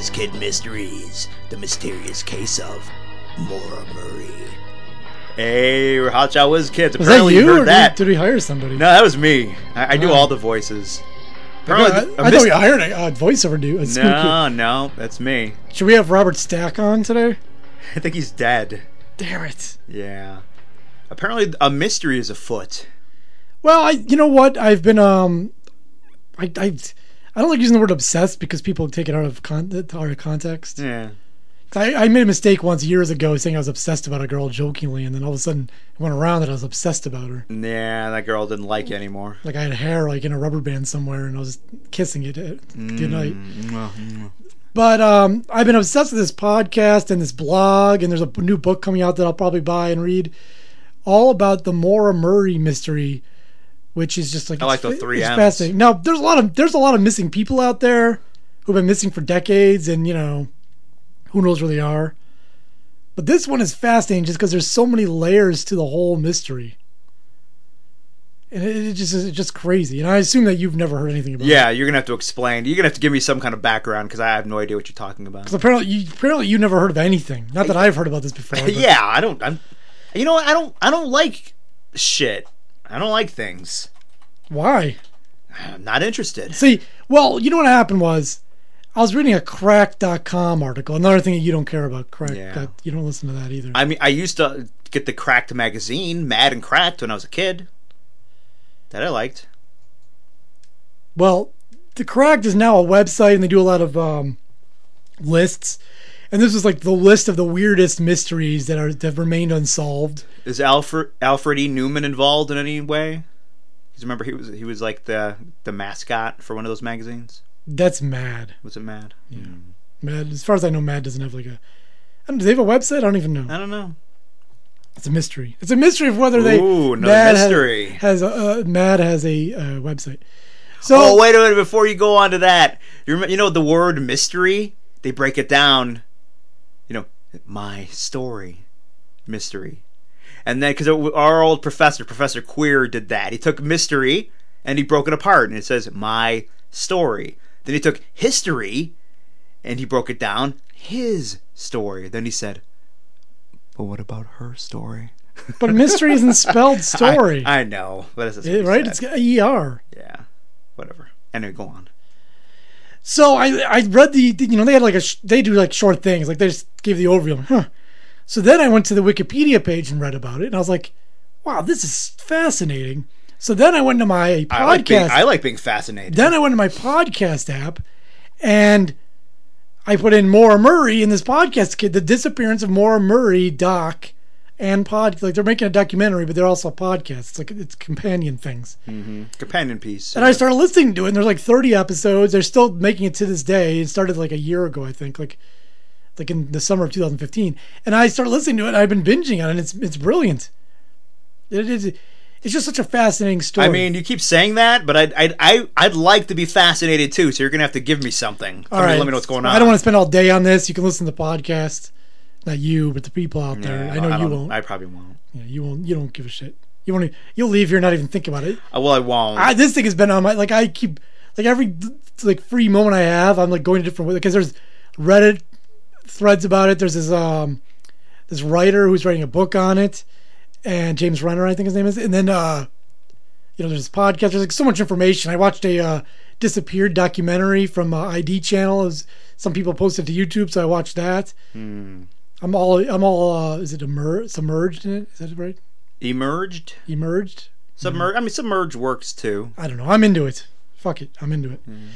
Whiz Kid Mysteries, the mysterious case of Maura Murray. Hey, we're Hotshot Whiz Kids. Was that Apparently you, heard or did, that. did we hire somebody? No, that was me. I, I do Oh. all the voices. I, Apparently, I a thought we hired a uh, voiceover dude. a spooky- no, no, that's me. Should we have Robert Stack on today? I think he's dead. Damn it. Yeah. Apparently, a mystery is afoot. Well, I, you know what? I've been um, I, I, I don't like using the word obsessed because people take it out of con- out of context. Yeah. I, I made a mistake once years ago saying I was obsessed about a girl jokingly, and then all of a sudden it went around that I was obsessed about her. Yeah, that girl didn't like you anymore. Like I had hair like in a rubber band somewhere, and I was kissing it at good night. Mm. But um, I've been obsessed with this podcast and this blog, and there's a new book coming out that I'll probably buy and read, all about the Maura Murray mystery, which is just like I like the three Ms. fascinating. Now there's a lot of there's a lot of missing people out there who've been missing for decades, and you know, who knows where they are. But this one is fascinating just because there's so many layers to the whole mystery. And it, it just it's just crazy. And I assume that you've never heard anything about it. Yeah, you're gonna have to explain. You're gonna have to give me some kind of background because I have no idea what you're talking about. So apparently, you, apparently you never heard of anything. Not that I've heard about this before. but- yeah, I don't. I'm. You know what? I don't. I don't like shit. I don't like things. Why? I'm not interested. See, well, you know what happened was, I was reading a Crack.com article. Another thing that you don't care about, Crack. Yeah. That you don't listen to that either. I mean, I used to get the Cracked magazine, Mad and Cracked, when I was a kid. That I liked. well, the Cracked is now a website, and they do a lot of um, lists. And this was like the list of the weirdest mysteries that are that have remained unsolved. Is Alfred Alfred E. Neuman involved in any way? Because remember he was he was like the the mascot for one of those magazines. That's mad. Was it Mad? Hmm. Mad. As far as I know, Mad doesn't have like a. I don't, do they have a website? I don't even know. I don't know. It's a mystery. It's a mystery of whether they. Ooh, another Mad has- mystery. Has, a uh, Mad has a uh, website. So Oh wait a minute! Before you go on to that, you remember, you know the word mystery? They break it down. My story, mystery, and then because our old professor, Professor Queer, did that. He took mystery and he broke it apart, and it says my story. Then he took history, and he broke it down. His story. Then he said, "But what about her story?" But mystery isn't spelled story, I, I know, but it's Eh, right? It's got er. yeah, whatever. Anyway, go on. So I I read the you know they had like a sh- they do like short things like they just gave the overview. Like, huh. So then I went to the Wikipedia page and read about it, and I was like, wow, this is fascinating. So then I went to my podcast. I like being I like being fascinated. then I went to my podcast app, and I put in Maura Murray in this podcast kid, the disappearance of Maura Murray doc and pod. Like they're making a documentary, but they're also a podcast. It's like it's companion things. Mm-hmm. companion piece. And I started listening to it, and there's like 30 episodes. They're still making it to this day. It started like a year ago, I think, like like in the summer of 2015. And I started listening to it, and I've been binging on it. And it's it's brilliant. It is. It's just such a fascinating story. I mean, you keep saying that, but I'd, I'd, I, I'd like to be fascinated too. So you're gonna have to give me something. all me- Let me know what's going on. I don't want to spend all day on this. You can listen to the podcast. Not you, but the people out there. Yeah, I know you won't. I probably won't. yeah, you won't. You don't give a shit. You won't. You'll leave here and not even think about it. Uh, well, I won't. I, this thing has been on my like I keep like every like free moment I have I'm like going to different because there's Reddit threads about it. There's this um this writer who's writing a book on it, and James Renner I think his name is, and then uh you know there's this podcast. There's like so much information. I watched a uh, disappeared documentary from uh, ID channel. As some people posted to YouTube, so I watched that. Hmm. I'm all I'm all uh, is it immer- submerged in it? Is that right? Emerged, Emerged. submerged. I mean, submerged works too. I don't know. I'm into it. Fuck it. I'm into it. Hmm.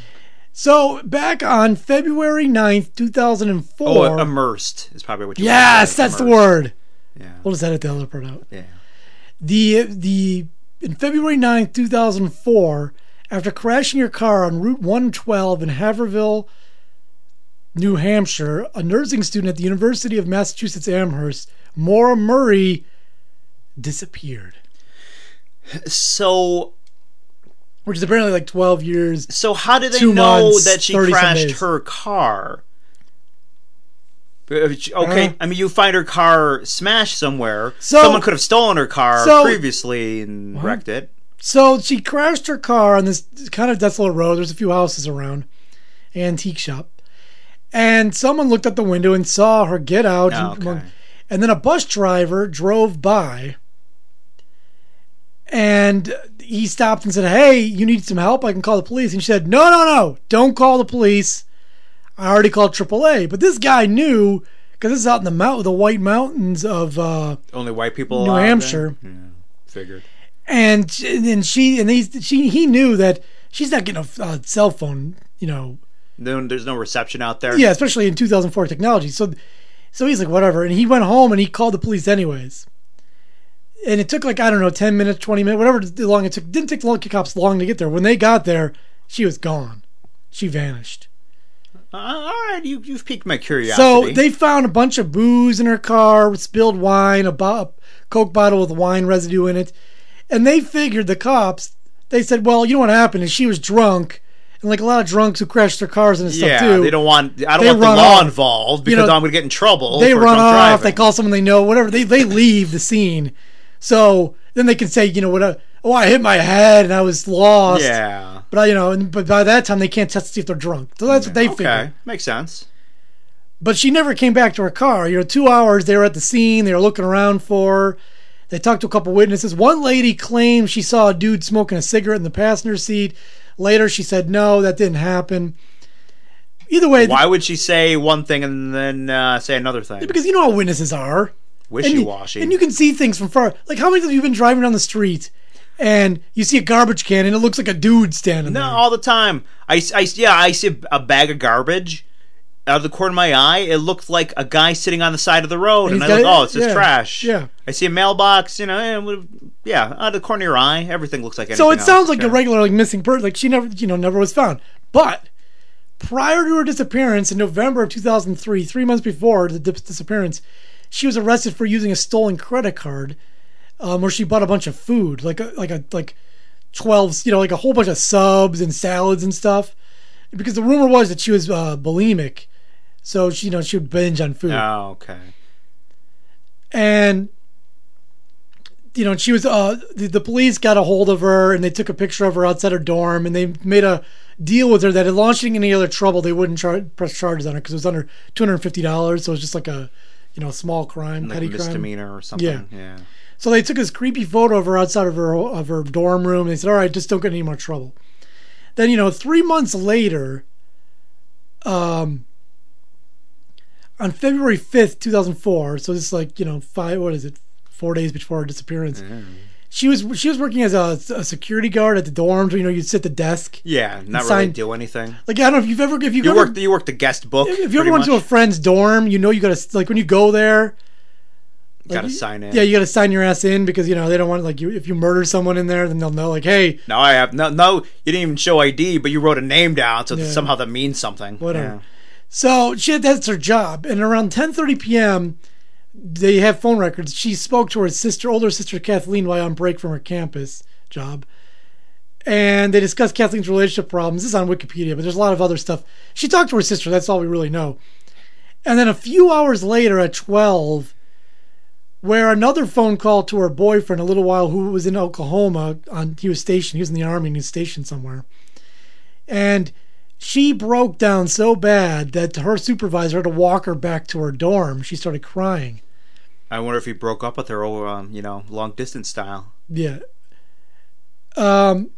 So back on February 9th, 2004. Oh, immersed is probably what. you yes, that's the word. Yeah. We'll just edit the other part out. Yeah. The the in February 9th, 2004, after crashing your car on Route 112 in Haverhill, New Hampshire, a nursing student at the University of Massachusetts Amherst, Maura Murray, disappeared. So, Which is apparently like 12 years. so how did they know months, that she crashed her car? Uh, Okay, Uh, I mean, you find her car smashed somewhere. So- Someone could have stolen her car So- previously and wrecked it. So she crashed her car on this kind of desolate road. There's a few houses around, antique shop. And someone looked out the window and saw her get out. and- Okay. and then a bus driver drove by and he stopped and said, Hey, you need some help? I can call the police. And she said, No, no, no, don't call the police. I already called AAA. But this guy knew because this is out in the mount, the White Mountains of, uh, Only white people. New Hampshire. Yeah, figured. and and she and he she he knew that she's not getting a uh, cell phone, you know, No, there's no reception out there. yeah, especially in 2004 technology. So, so he's like, whatever. And he went home and he called the police anyways. And it took like, I don't know, 10 minutes, 20 minutes, whatever long it took. Didn't take the lucky cops long to get there. When they got there, she was gone. She vanished. Uh, all right, you you've piqued my curiosity. So they found a bunch of booze in her car, spilled wine, a, bo- a Coke bottle with wine residue in it. And they figured, the cops, they said, well, you know what happened is she was drunk. And like a lot of drunks who crash their cars and yeah, stuff too. they don't want. I don't want the law off. involved You because know, I'm going to get in trouble. they run off. They call someone they know. Whatever. They they leave the scene. So then they can say, you know what? uh, Oh, I hit my head and I was lost. Yeah. But I, you know, and, but by that time they can't test to see if they're drunk. So that's what they okay, figured. makes sense. But she never came back to her car. You know, two hours they were at the scene. They were looking around for. her. They talked to a couple witnesses. One lady claimed she saw a dude smoking a cigarette in the passenger seat. Later, she said no, that didn't happen. Either way, Why would she say one thing and then uh, say another thing? because you know how witnesses are. Wishy washy. And, you can see things from far. Like how many times have you been driving down the street and you see a garbage can and it looks like a dude standing there? No, there? all the time. I, I, yeah, I see a bag of garbage out of the corner of my eye. It looked like a guy sitting on the side of the road, And and, I look, oh, it's just yeah, trash. yeah. I see a mailbox. You know, yeah, out of the corner of your eye, everything looks like anything. so it else. sounds like a regular like missing person. Like she never, you know, never was found. But prior to her disappearance in November of 2003, three months before the dis- disappearance, she was arrested for using a stolen credit card, um, where she bought a bunch of food, like a like a like twelve, you know, like a whole bunch of subs and salads and stuff. Because the rumor was that she was uh, bulimic, so she, you know, she would binge on food. Oh, okay. and you know she was uh the, the police got a hold of her and they took a picture of her outside her dorm and they made a deal with her that in launching any other trouble they wouldn't char- press charges on her because it was under $250 so it was just like a you know small crime Like petty a crime or something. Yeah. yeah. so they took this creepy photo of her outside of her of her dorm room. And they said, "All right, just don't get any more trouble." Then you know, three months later, um, on February fifth, two thousand four. So this is like you know five. What is it? Four days before her disappearance. She was she was working as a, a security guard at the dorms. You know, you'd sit at the desk. Yeah, not really Sign- do anything. Like I don't know if you've ever if you've You ever worked. You worked the guest book. if you ever went to a friend's dorm, you know you gotta like when you go there. Gotta sign in. Yeah, you got to sign your ass in because you know they don't want like you if you murder someone in there, then they'll know like, hey, No, I have no. No, you didn't even show ID, but you wrote a name down, so Yeah. somehow that means something. whatever. So she that's her job, and around 10:30 p.m. they have phone records. She spoke to her sister, older sister Kathleen, while on break from her campus job, and they discussed Kathleen's relationship problems. This is on Wikipedia, but there's a lot of other stuff. She talked to her sister. That's all we really know. And then a few hours later, at 12, where another phone call to her boyfriend a little while who was in Oklahoma on he was stationed he was in the army and he was stationed somewhere and she broke down so bad that her supervisor had to walk her back to her dorm. She started crying. I wonder if he broke up with her, over, um, you know, long distance style. yeah. Um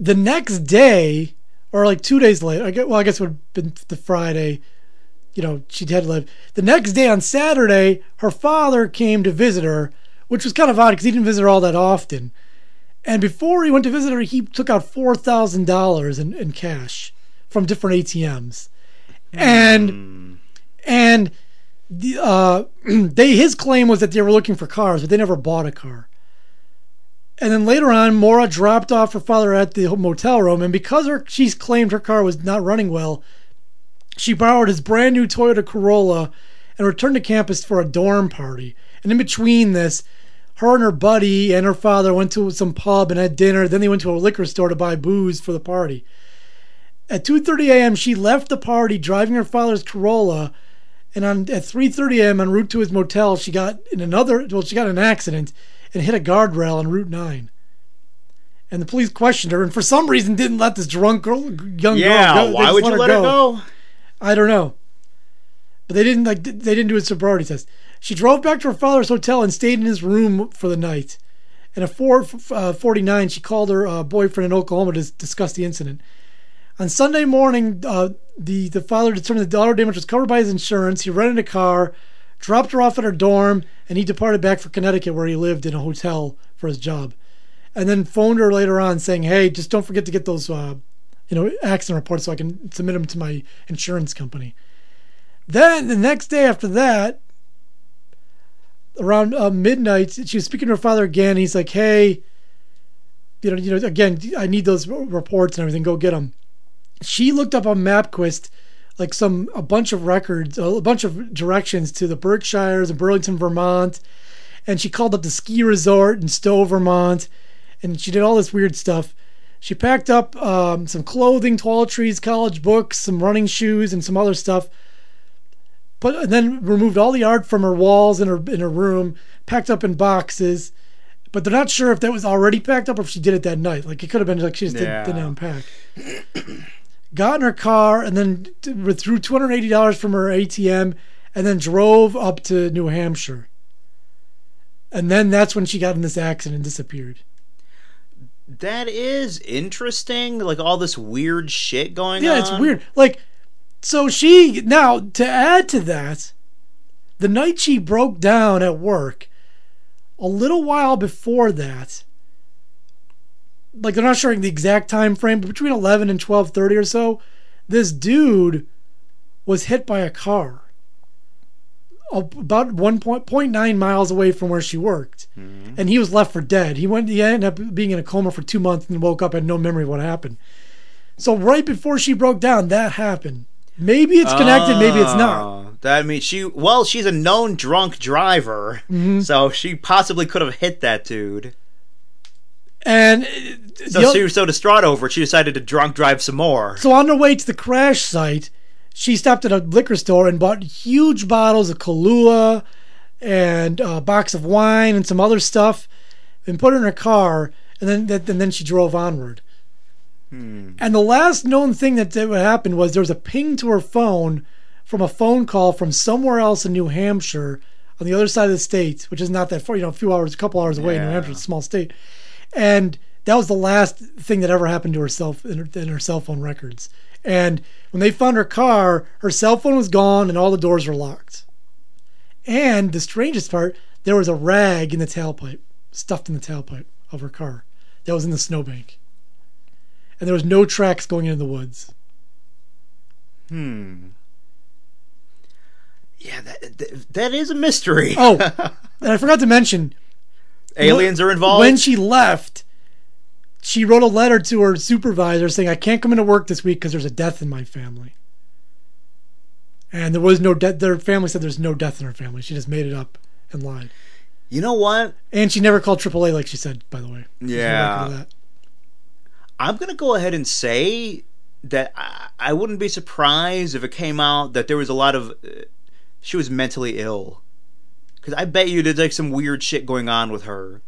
the next day or like two days later I get well I guess it would have been the Friday you know she'd had to live the next day on Saturday her father came to visit her which was kind of odd because he didn't visit her all that often. And before he went to visit her he took out four thousand dollars in, in cash from different ATMs and and the, uh, they his claim was that they were looking for cars but they never bought a car And then later on, Maura dropped off her father at the motel room, and because her she's claimed her car was not running well, she borrowed his brand new Toyota Corolla and returned to campus for a dorm party. And in between this, her and her buddy and her father went to some pub and had dinner. Then they went to a liquor store to buy booze for the party. At 2:30 a.m., she left the party driving her father's Corolla, and on at 3:30 a.m. en route to his motel, she got in another well, she got in an accident and hit a guardrail on Route 9. And the police questioned her, and for some reason didn't let this drunk girl, young Yeah, girl go. They why would you let her go? I don't know. But they didn't like they didn't do a sobriety test. She drove back to her father's hotel and stayed in his room for the night. And at 4:49, she called her uh, boyfriend in Oklahoma to discuss the incident. On Sunday morning, uh, the the father determined the daughter damage was covered by his insurance. He rented a car, dropped her off at her dorm, and he departed back for Connecticut, where he lived in a hotel for his job. And then phoned her later on, saying, "Hey, just don't forget to get those, uh, you know, accident reports so I can submit them to my insurance company." Then the next day after that, around uh, midnight, she was speaking to her father again. He's like, "Hey, you know, you know, again, I need those reports and everything. Go get them." She looked up on MapQuest like some a bunch of records, a bunch of directions to the Berkshires and Burlington, Vermont, and she called up the ski resort in Stowe, Vermont, and she did all this weird stuff. She packed up um, some clothing, toiletries, college books, some running shoes, and some other stuff but and then removed all the art from her walls in her in her room, packed up in boxes. But they're not sure if that was already packed up or if she did it that night. Like it could have been like she just Yeah. didn't, didn't unpack. Got in her car and then withdrew two hundred eighty dollars from her ATM and then drove up to New Hampshire. And then that's when she got in this accident and disappeared. That is interesting. Like all this weird shit going Yeah, on. Yeah, it's weird. Like, so she now to add to that, the night she broke down at work, a little while before that, like they're not showing the exact time frame, but between eleven and twelve thirty or so, this dude was hit by a car about one point point nine miles away from where she worked, and he was left for dead. He went. He ended up being in a coma for two months and woke up had no memory of what happened. So right before she broke down, that happened. Maybe it's connected, maybe it's not. Oh, That means she. Well, she's a known drunk driver, Mm-hmm. so she possibly could have hit that dude. And So she was so distraught over it, she decided to drunk drive some more. So on her way to the crash site, she stopped at a liquor store and bought huge bottles of Kahlua and a box of wine and some other stuff, and put it in her car. And then, and then she drove onward. Hmm. And the last known thing that, would was there was a ping to her phone from a phone call from somewhere else in New Hampshire on the other side of the state, which is not that far, you know, a few hours, a couple hours away. New Hampshire, a small state. And that was the last thing that ever happened to her cell in her, in her cell phone records. And when they found her car, her cell phone was gone and all the doors were locked. And the strangest part, there was a rag in the tailpipe, stuffed in the tailpipe of her car, that was in the snowbank. And there was no tracks going into the woods. Hmm. Yeah, that, that, that is a mystery. Oh, and I forgot to mention, Aliens are involved. when she left, she wrote a letter to her supervisor saying, I can't come into work this week because there's a death in my family. And there was no death. Their family said there's no death in her family. She just made it up and lied. you know what? And she never called AAA like she said, by the way. There's no Yeah. record of that. I'm gonna go ahead and say that I, I wouldn't be surprised if it came out that there was a lot of uh, she was mentally ill. Because I bet you there's like some weird shit going on with her,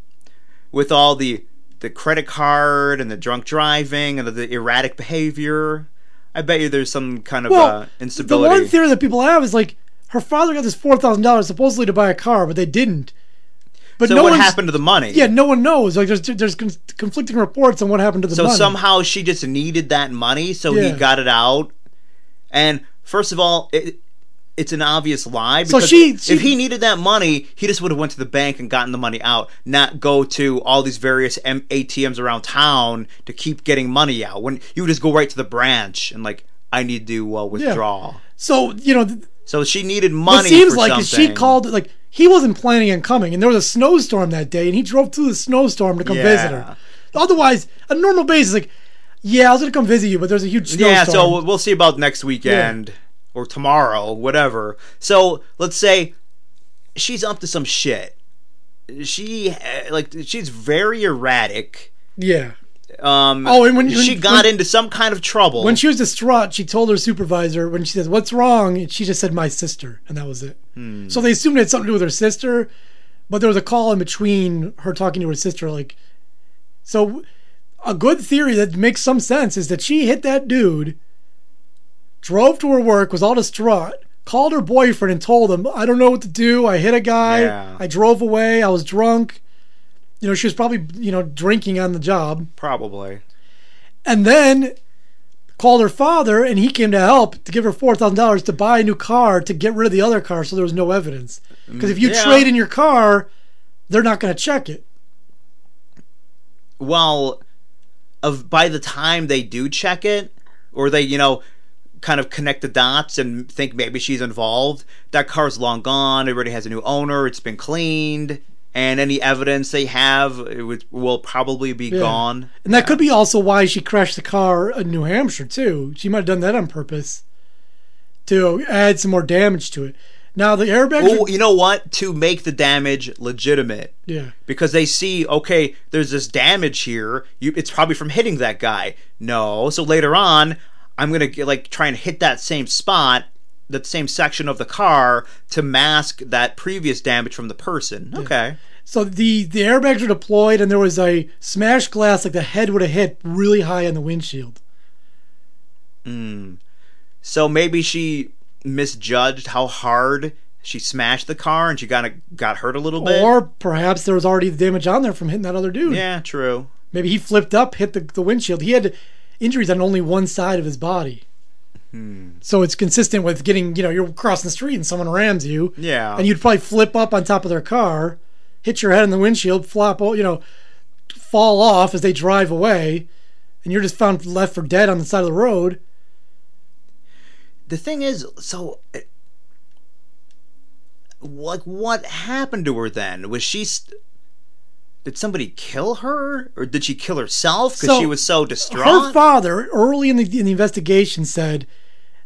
with all the the credit card and the drunk driving and the, the erratic behavior. I bet you there's some kind of Well, uh, The instability. one theory that people have is like her father got this four thousand dollars supposedly to buy a car, but they didn't. But so no what happened to the money? Yeah, no one knows. Like there's there's con- conflicting reports on what happened to the So money. somehow she just needed that money, so he got it out. And first of all, it, it's an obvious lie So because she- she- if he needed that money, he just would have went to the bank and gotten the money out, not go to all these various M- ATMs around town to keep getting money out. When you would just go right to the branch and like, I need to uh, withdraw. so you know, th- So she needed what money. seems for like is she called like he wasn't planning on coming, and there was a snowstorm that day, and he drove through the snowstorm to come visit her. Otherwise, a normal basis, like, yeah, I was gonna come visit you, but there's a huge snowstorm. Yeah, so we'll see about next weekend or tomorrow, whatever. So let's say she's up to some shit. She like she's very erratic. yeah. Um, Oh, and when- she got when- into some kind of trouble, When she was distraught, she told her supervisor when she says, "What's wrong?" she just said, "My sister," and that was it. Hmm. So they assumed it had something to do with her sister, but there was a call in between her talking to her sister. Like, so a good theory that makes some sense is that she hit that dude, drove to her work, was all distraught, called her boyfriend and told him, "I don't know what to do. I hit a guy. Yeah. I drove away. I was drunk." You know, she was probably you know drinking on the job probably. and then called her father and he came to help to give her $4000 to buy a new car to get rid of the other car so there was no evidence because if you Yeah. trade in your car they're not going to check it Well, of by the time they do check it, or they you know kind of connect the dots and think maybe she's involved, that car's long gone. It already has a new owner. It's been cleaned. And any evidence they have it would, will probably be Yeah. gone. and that could be also why she crashed the car in new hampshire too she might have done that on purpose to add some more damage to it now the airbags Oh, are- you know what? To make the damage legitimate. yeah because they see okay there's this damage here you, it's probably from hitting that guy no so later on i'm gonna get, like try and hit that same spot that same section of the car to mask that previous damage from the person. Okay. So the the airbags were deployed and there was a smashed glass like the head would have hit really high on the windshield. Hmm. So maybe she misjudged how hard she smashed the car and she got got hurt a little bit? Or perhaps there was already the damage on there from hitting that other dude. Yeah true. Maybe he flipped up, hit the, the windshield. He had injuries on only one side of his body. Hmm. So it's consistent with getting, you know, you're crossing the street and someone rams you. Yeah. And you'd probably flip up on top of their car, hit your head in the windshield, flop, you know, fall off as they drive away. And you're just found left for dead on the side of the road. the thing is, so like, what happened to her then? Was she? St- did somebody kill her, or did she kill herself because So, she was so distraught? Her father, early in the, in the investigation, said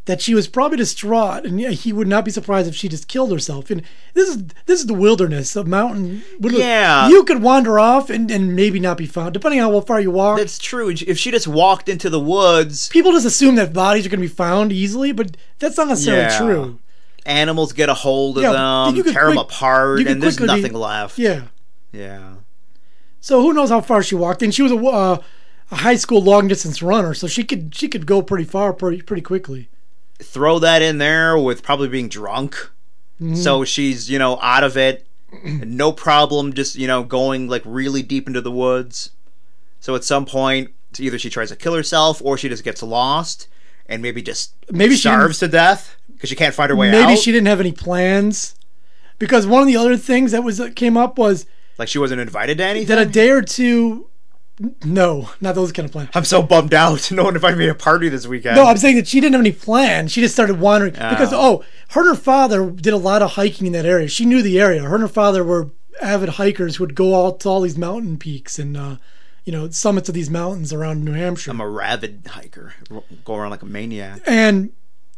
that she was probably distraught, and he would not be surprised if she just killed herself. And this is this is the wilderness, a mountain. Yeah. you could wander off and, and maybe not be found, depending on how far you walk. That's true. If she just walked into the woods, People just assume that bodies are going to be found easily, but that's not necessarily Yeah. true. animals get a hold of Yeah, them, tear them apart, and there's quickly be- nothing left. Yeah. Yeah. So who knows how far she walked? And she was a, uh, a high school long distance runner, so she could she could go pretty far pretty pretty quickly. Throw that in there with probably being drunk. Mm-hmm. So she's, you know, out of it. No problem just, you know, going like really deep into the woods. So at some point, either she tries to kill herself or she just gets lost and maybe just Maybe she starves to death because she can't find her way Maybe out. Maybe she didn't have any plans. Because one of the other things that was that came up was like she wasn't invited to anything. that a day or two. No, not those kind of plans. I'm so bummed out. No one invited me to a party this weekend. No, I'm saying that she didn't have any plan. She just started wandering because Oh. oh, her and her father did a lot of hiking in that area. She knew the area. Her and her father were avid hikers who would go out to all these mountain peaks and uh, you know summits of these mountains around New Hampshire. I'm a rabid hiker. Go around like a maniac. and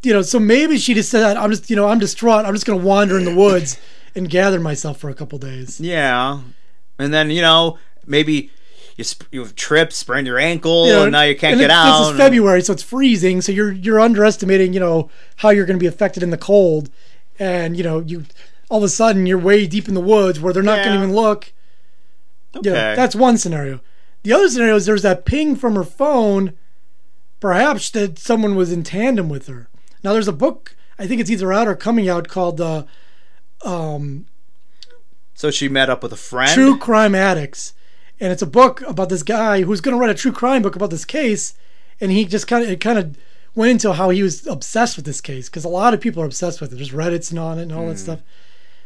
you know, so maybe she just said, "I'm just, you know, I'm distraught. I'm just going to wander in the woods and gather myself for a couple days." Yeah, and then you know maybe you sp- you trip, sprain your ankle, You know, and now you can't get it- out. This is February, so it's freezing. So you're you're underestimating, you know, how you're going to be affected in the cold, and you know, you all of a sudden you're way deep in the woods where they're not going to even look. Okay. Know, that's one scenario. The other scenario is there's that ping from her phone, perhaps that someone was in tandem with her. Now there's a book, I think it's either out or coming out called uh, um, so she met up with a friend. True Crime Addicts, and it's a book about this guy who's going to write a true crime book about this case, and he just kind of it kind of went into how he was obsessed with this case because a lot of people are obsessed with it. There's Reddit's and on it and all that stuff.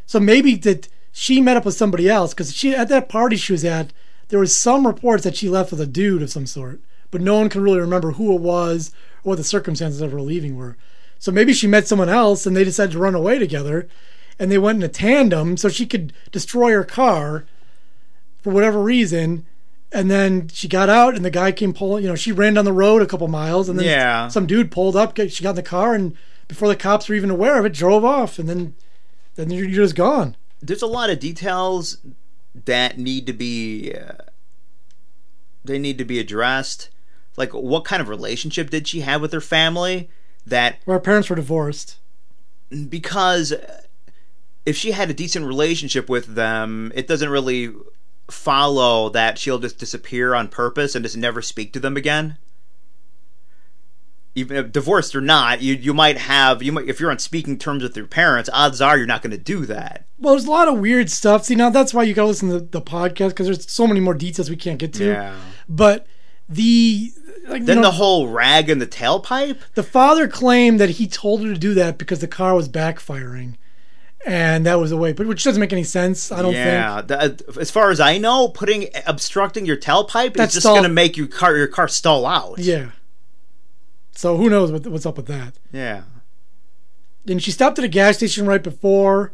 So maybe that she met up with somebody else because she at that party she was at, there was some reports that she left with a dude of some sort, but no one can really remember who it was or what the circumstances of her leaving were. So maybe she met someone else and they decided to run away together. And they went in a tandem so she could destroy her car for whatever reason. And then she got out, and the guy came pulling. You know, she ran down the road a couple miles, and then Yeah. some dude pulled up. She got in the car, and before the cops were even aware of it, drove off. And then, then you're, you're just gone. there's a lot of details that need to be uh, they need to be addressed like what kind of relationship did she have with her family that Where our parents were divorced. because if she had a decent relationship with them it doesn't really follow that she'll just disappear on purpose and just never speak to them again even if divorced or not you you might have you might if you're on speaking terms with your parents odds are you're not going to do that Well, there's a lot of weird stuff. See, now that's why you gotta listen to the podcast because there's so many more details we can't get to. Yeah. But the like, you Then know, the whole rag in the tailpipe. the father claimed that he told her to do that because the car was backfiring, and that was the way. But which doesn't make any sense. I don't think. yeah, the- uh, as far as I know, putting obstructing your tailpipe That's is just stall- going to make your car your car stall out. Yeah. So who knows what, what's up with that? yeah. And she stopped at a gas station right before.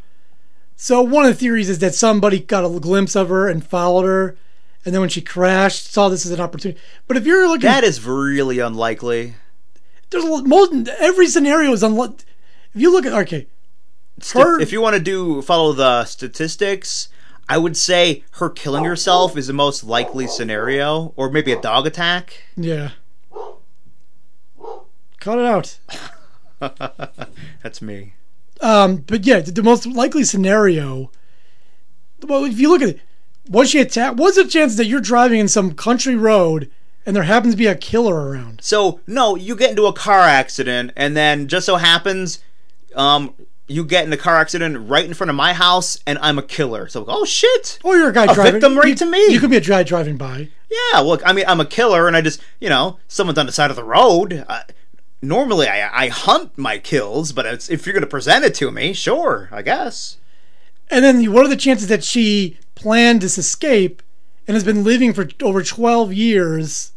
So one of the theories is that somebody got a glimpse of her and followed her, and then when she crashed, saw this as an opportunity. But if you're looking, That is really unlikely. there's a lot, most every scenario is unlike. If you look at okay, Sti- if you want to do follow the statistics, I would say her killing herself is the most likely scenario, or maybe a dog attack. yeah, cut it out. That's me. Um, but yeah, the, the most likely scenario. Well, if you look at it, was she attacked? What's the chance that you're driving in some country road and there happens to be a killer around? So no, you get into a car accident, and then just so happens, um, you get in a car accident right in front of my house, and I'm a killer. So oh shit. Or you're a guy driving. A driving. victim right you, to me. You could be a guy driving by. Yeah, look, I mean, I'm a killer, and I just, you know, someone's on the side of the road. Uh, normally, I, I hunt my kills, but it's, if you're going to present it to me, sure, I guess. And then what are the chances that she planned this escape and has been living for over 12 years,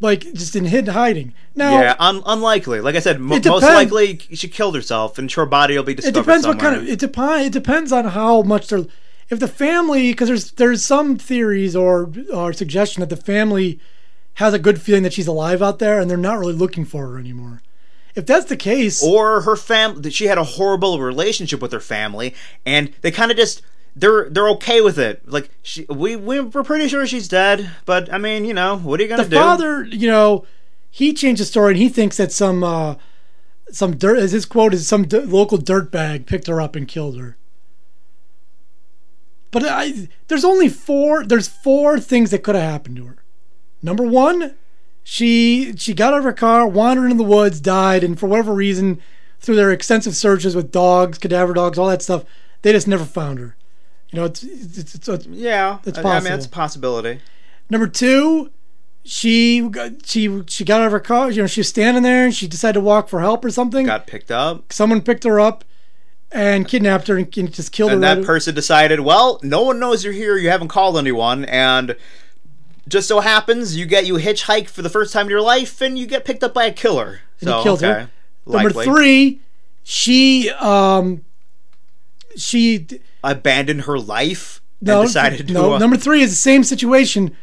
like just in hidden hiding? Now, yeah, un- unlikely. Like I said, It most likely she killed herself, and her body will be destroyed. it discovered depends what kind of it depends. It depends on how much they're. If the family, because there's there's some theories or or suggestion that the family has a good feeling that she's alive out there and they're not really looking for her anymore. If that's the case, or her family that she had a horrible relationship with her family and they kind of just they're they're okay with it like she we we- we're pretty sure she's dead but i mean you know what are you gonna the do The father, you know, he changed the story and he thinks that some uh, some dirt, as his quote is, some d- local dirtbag picked her up and killed her. But I, there's only four. There's four things that could have happened to her. Number one, she she got out of her car, wandered in the woods, died, and for whatever reason, through their extensive searches with dogs, cadaver dogs, all that stuff, they just never found her. You know, it's it's, it's, it's yeah It's I- i mean it's a possibility Number two, she got, she she got out of her car. You know, she was standing there and she decided to walk for help or something. got picked up Someone picked her up and kidnapped her and, and just killed and her. that right- person decided well no one knows you're here you haven't called anyone and just so happens you get you hitchhike for the first time in your life and you get picked up by a killer and so he killed okay her. Number three, she um she abandoned her life no and decided to no. uh, number three is the same situation,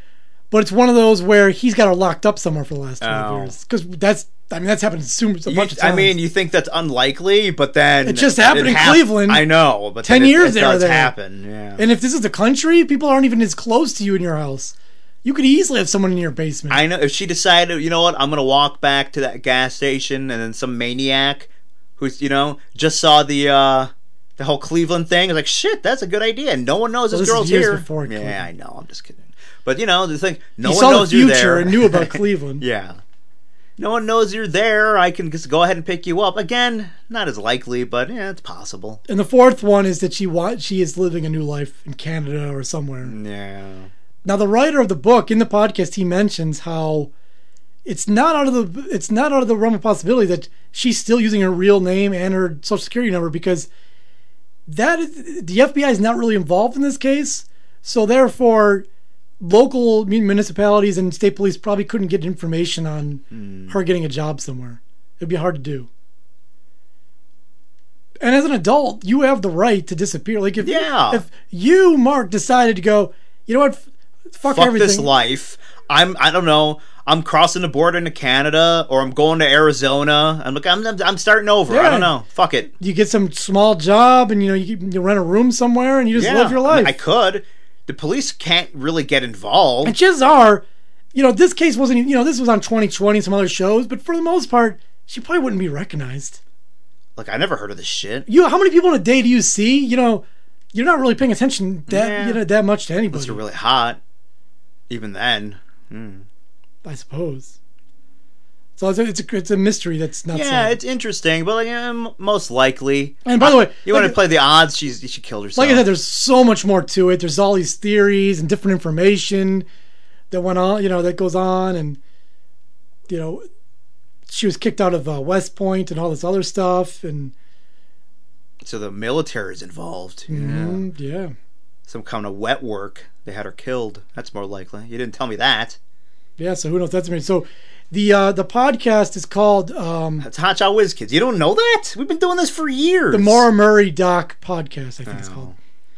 but it's one of those where he's got her locked up somewhere for the last twelve Oh. years because that's I mean that's happened so- a bunch You- of times. I mean, you think that's unlikely, but then It just happened in hap- Cleveland. I know, but 10 then it- years it, does there. happen. Yeah. and if this is the country, people aren't even as close to you in your house. You could easily have someone in your basement. I know if she decided, you know what, I'm gonna walk back to that gas station, and then some maniac who's, you know, just saw the uh the whole Cleveland thing is like, shit, that's a good idea. No one knows Well, this this girl's here. before yeah, Cleveland. I know. I'm just kidding. But you know, the thing, no he one saw the knows you're there. future and knew about Cleveland. yeah. No one knows you're there. I can just go ahead and pick you up. Again, not as likely, but yeah, it's possible. And the fourth one is that she wa- she is living a new life in Canada or somewhere. Yeah. Now, the writer of the book in the podcast he mentions how it's not out of the it's not out of the realm of possibility that she's still using her real name and her social security number because that is, the FBI is not really involved in this case. So therefore, local municipalities and state police probably couldn't get information on hmm. her getting a job somewhere. It'd be hard to do. And as an adult, you have the right to disappear. Like if Yeah. if you Mark decided to go, you know what, fuck, Fuck everything. this life. I'm. I don't know. I'm crossing the border into Canada, or I'm going to Arizona. I'm like, I'm. I'm, I'm starting over. I don't know. Fuck it. You get some small job, and you know you, you rent a room somewhere, and you just Yeah, live your I, life. mean, I could. The police can't really get involved. And chances are, you know, this case wasn't, you know, this was on 2020, some other shows, but for the most part, she probably wouldn't be recognized. Like I never heard of this shit. You, how many people in a day do you see? You know, you're not really paying attention that Yeah. you know that much to Unless anybody. you're really hot. Even then. I suppose. So it's a, it's a, it's a mystery that's not. Yeah, solved. it's interesting, but like, um, most likely. And by the way, you want to play the odds? She's she killed herself. like I said, there's so much more to it. There's all these theories and different information that went on, you know, that goes on, and you know, she was kicked out of uh, West Point and all this other stuff, and so the military is involved. mm, Yeah. yeah. Some kind of wet work. They had her killed. That's more likely. You didn't tell me that. Yeah, so who knows? That's me. So the uh, the podcast is called um, That's Hot Shot Whiz Kids. You don't know that? We've been doing this for years. the Maura Murray Doc Podcast. I think it's Oh. called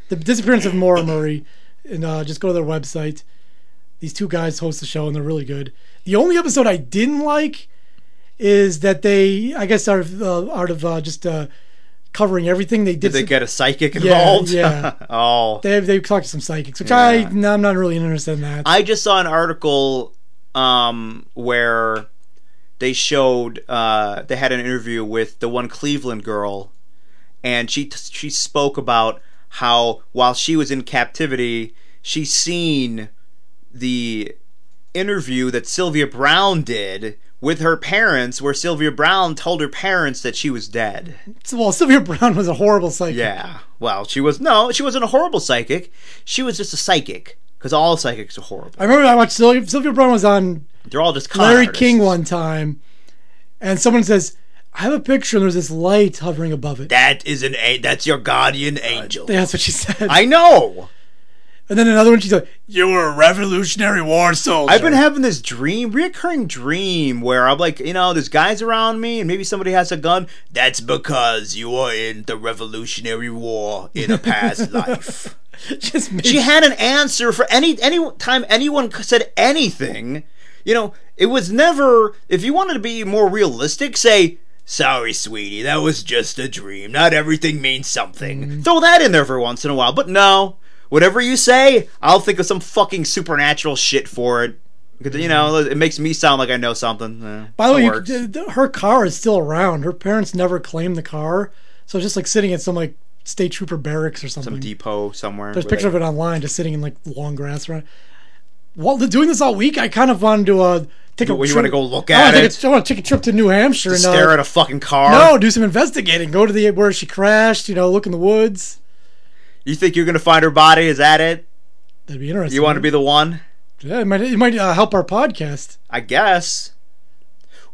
the disappearance of Maura Murray. And uh, just go to their website. These two guys host the show, and they're really good. The only episode I didn't like is that they, I guess, out of uh, out of uh, just uh, covering everything, they did. Did they get a psychic involved? yeah. oh. they they talked to some psychics, which I no, I'm not really interested in that. I just saw an article um, where they showed uh, they had an interview with the one Cleveland girl, and she she spoke about how while she was in captivity, she seen the interview that Sylvia Browne did with her parents, where Sylvia Browne told her parents that she was dead. well, Sylvia Browne was a horrible psychic. Yeah. Well, she was no, she wasn't a horrible psychic. She was just a psychic because all psychics are horrible. I remember I watched Sylvia, Sylvia Browne was on They're all just Larry artists. King one time, and someone says, "I have a picture and there's this light hovering above it." That is an a- that's your guardian uh, angel. That's what she said. I know. And then another one, she's like, "You were a Revolutionary War soldier." I've been having this dream, reoccurring dream, where I'm like, you know, there's guys around me, and maybe somebody has a gun. That's because you were in the Revolutionary War in a past life. just made, She had an answer for any any time anyone said anything. You know, it was never. If you wanted to be more realistic, say. Sorry, sweetie, that was just a dream. Not everything means something. Mm-hmm. Throw that in there for once in a while. But no, whatever you say, I'll think of some fucking supernatural shit for it. Because, you know, it makes me sound like I know something. By the way, you, works. th- th- her car is still around. Her parents never claimed the car, so it's just like sitting at some like state trooper barracks or something. some depot somewhere. There's a picture they- of it online, just sitting in like long grass around. While doing this all week, I kind of wanted to uh, take a. You- you wanna go look I at take it? A, I want to take a trip to New Hampshire to and stare uh, at a fucking car. no, do some investigating. Go to the where she crashed. You know, look in the woods. You think you're gonna find her body? Is that it? That'd be interesting. You want to be the one? Yeah, it might it might uh, help our podcast. I guess.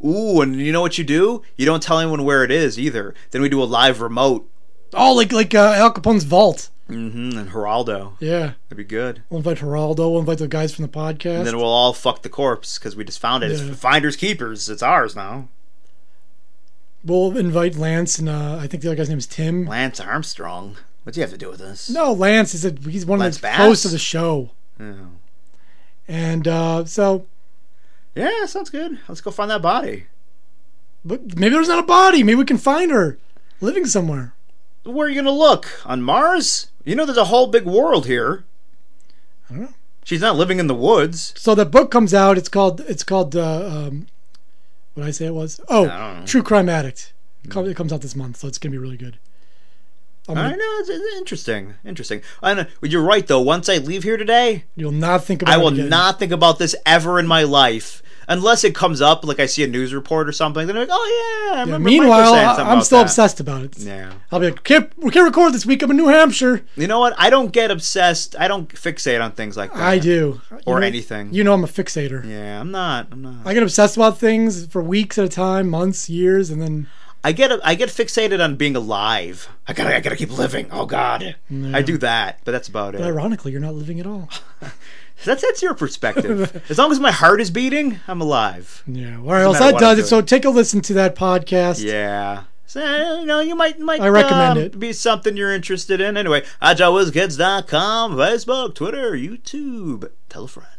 Ooh, and you know what you do? You don't tell anyone where it is either. Then we do a live remote. Oh, like like uh, Al Capone's vault. Mm-hmm. And Geraldo. Yeah, That'd be good. we'll invite Geraldo. We'll invite the guys from the podcast. And then we'll all fuck the corpse because we just found it. Yeah. It's finders keepers. It's ours now. We'll invite Lance and uh, I think the other guy's name is Tim. Lance Armstrong. What's you have to do with this? No, Lance is a, he's one Lance of the Bass? hosts of the show, Oh. and uh, so Yeah, sounds good. Let's go find that body. but maybe there's not a body. Maybe we can find her living somewhere. Where are you gonna look? On Mars? You know, there's a whole big world here. I don't know. She's not living in the woods. So the book comes out. It's called it's called uh, um, what did I say it was? Oh, I don't know. True Crime Addict. It comes out this month, so it's gonna be really good. I'm I gonna- know it's, it's interesting, interesting. I know, you're right though. Once I leave here today, you'll not think about. I will again. not think about this ever in my life, unless it comes up like I see a news report or something. Then I'm like, oh yeah. I Yeah, remember meanwhile, I- about still that. obsessed about it. Yeah. I'll be like, can't, we can't record this week. I'm in New Hampshire. You know what? I don't get obsessed. I don't fixate on things like that. I do. Or You know- anything. You know, I'm a fixator. Yeah, I'm not. I'm not. I get obsessed about things for weeks at a time, months, years, and then I get I get fixated on being alive. I gotta I gotta keep living. Oh God, I do that, but that's about but it. ironically, you're not living at all. That's that's your perspective. as long as my heart is beating, I'm alive. Yeah. All right. Well, so that does it. So take a listen to that podcast. Yeah. So, you know, you might might I recommend um, it. be something you're interested in. Anyway, agilewizkids.com, Facebook, Twitter, YouTube. Tell a friend.